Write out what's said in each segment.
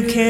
you can.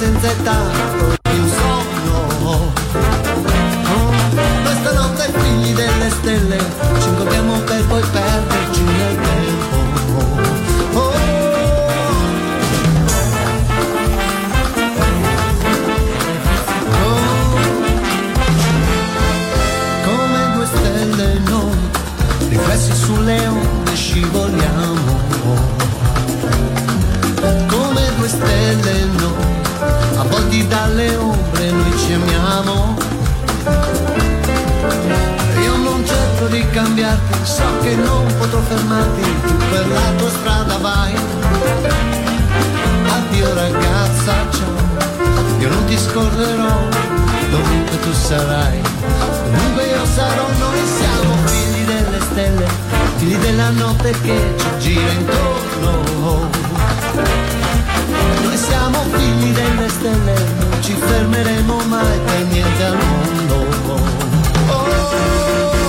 现在大。della notte che ci gira intorno. Noi siamo figli delle stelle, non ci fermeremo mai per niente al mondo. Oh.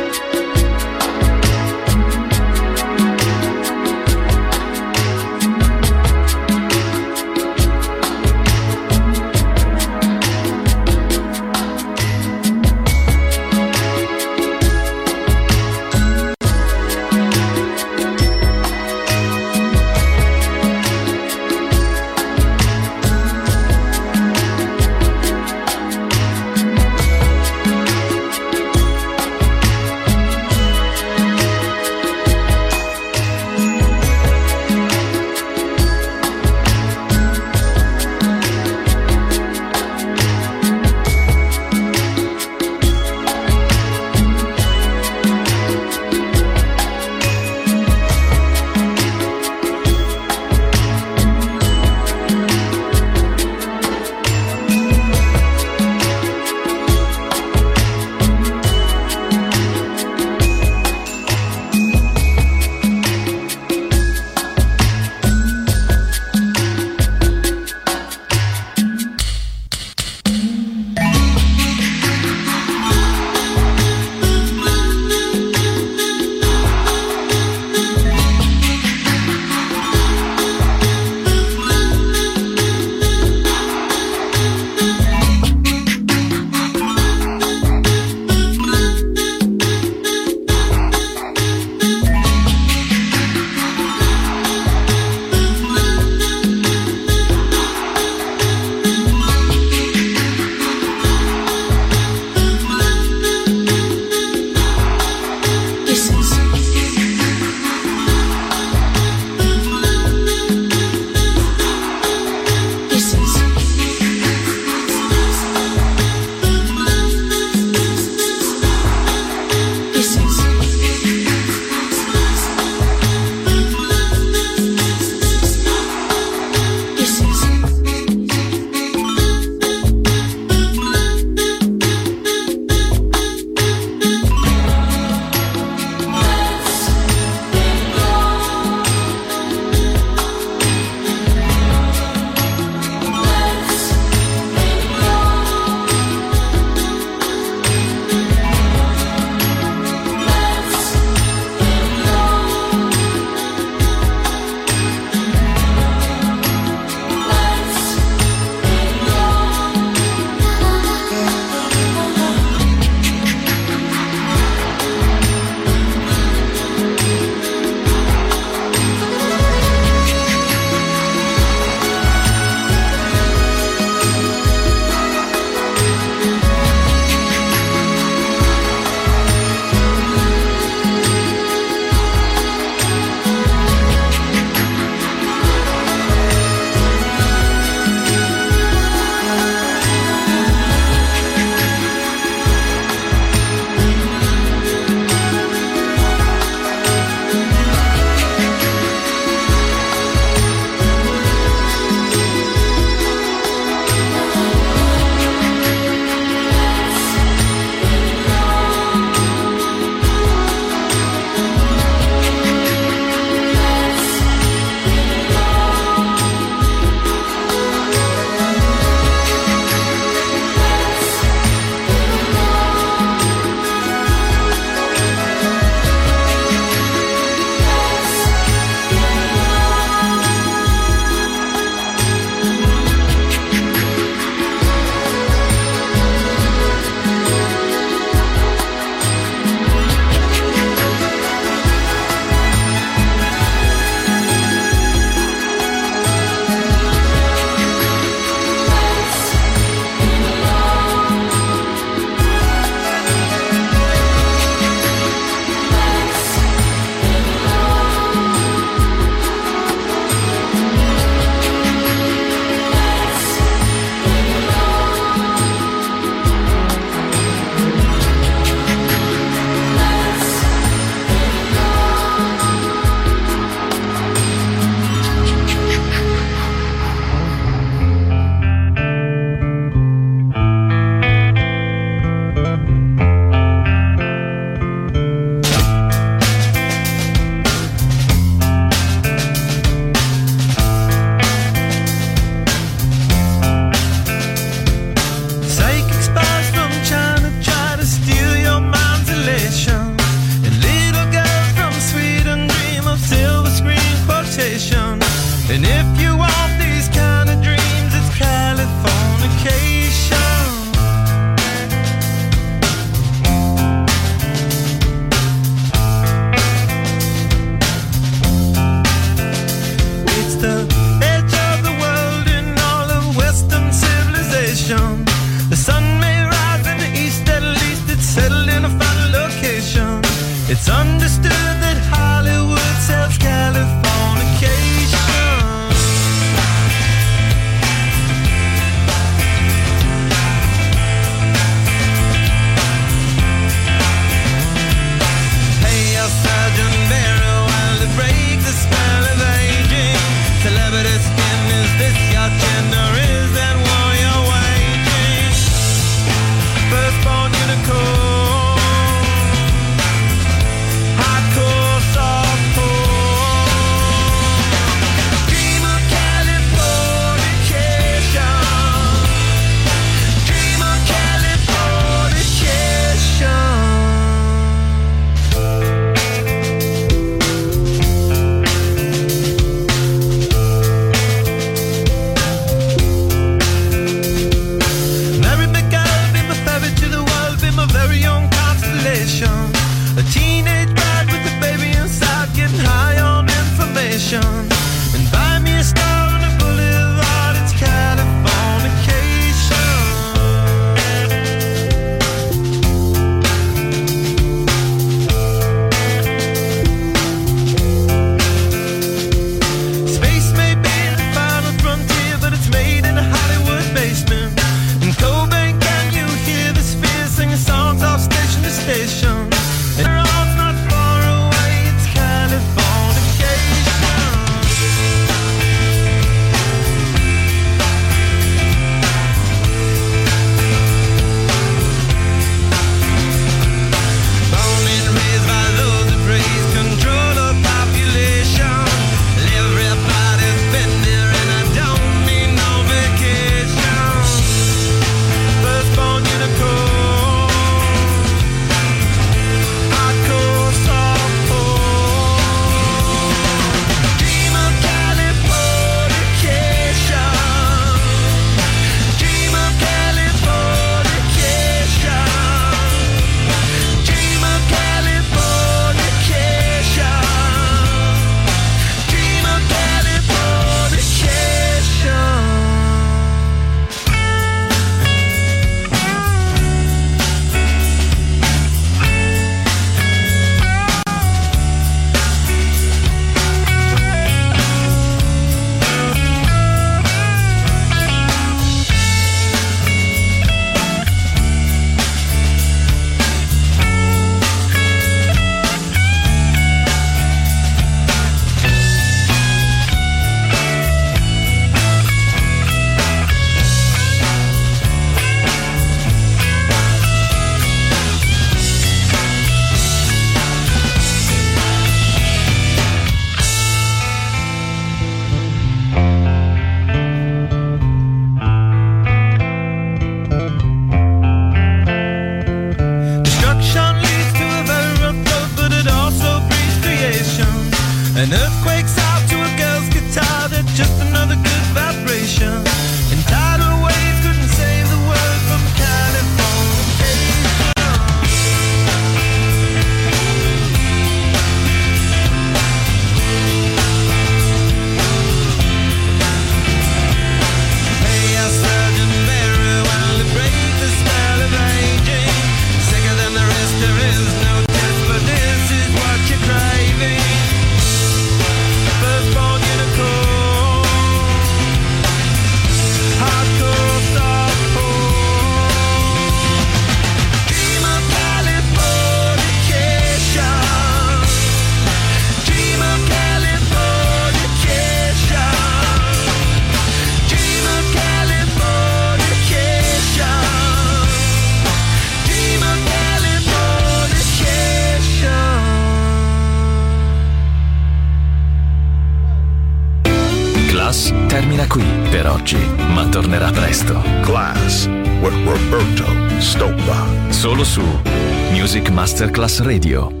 Masterclass Radio.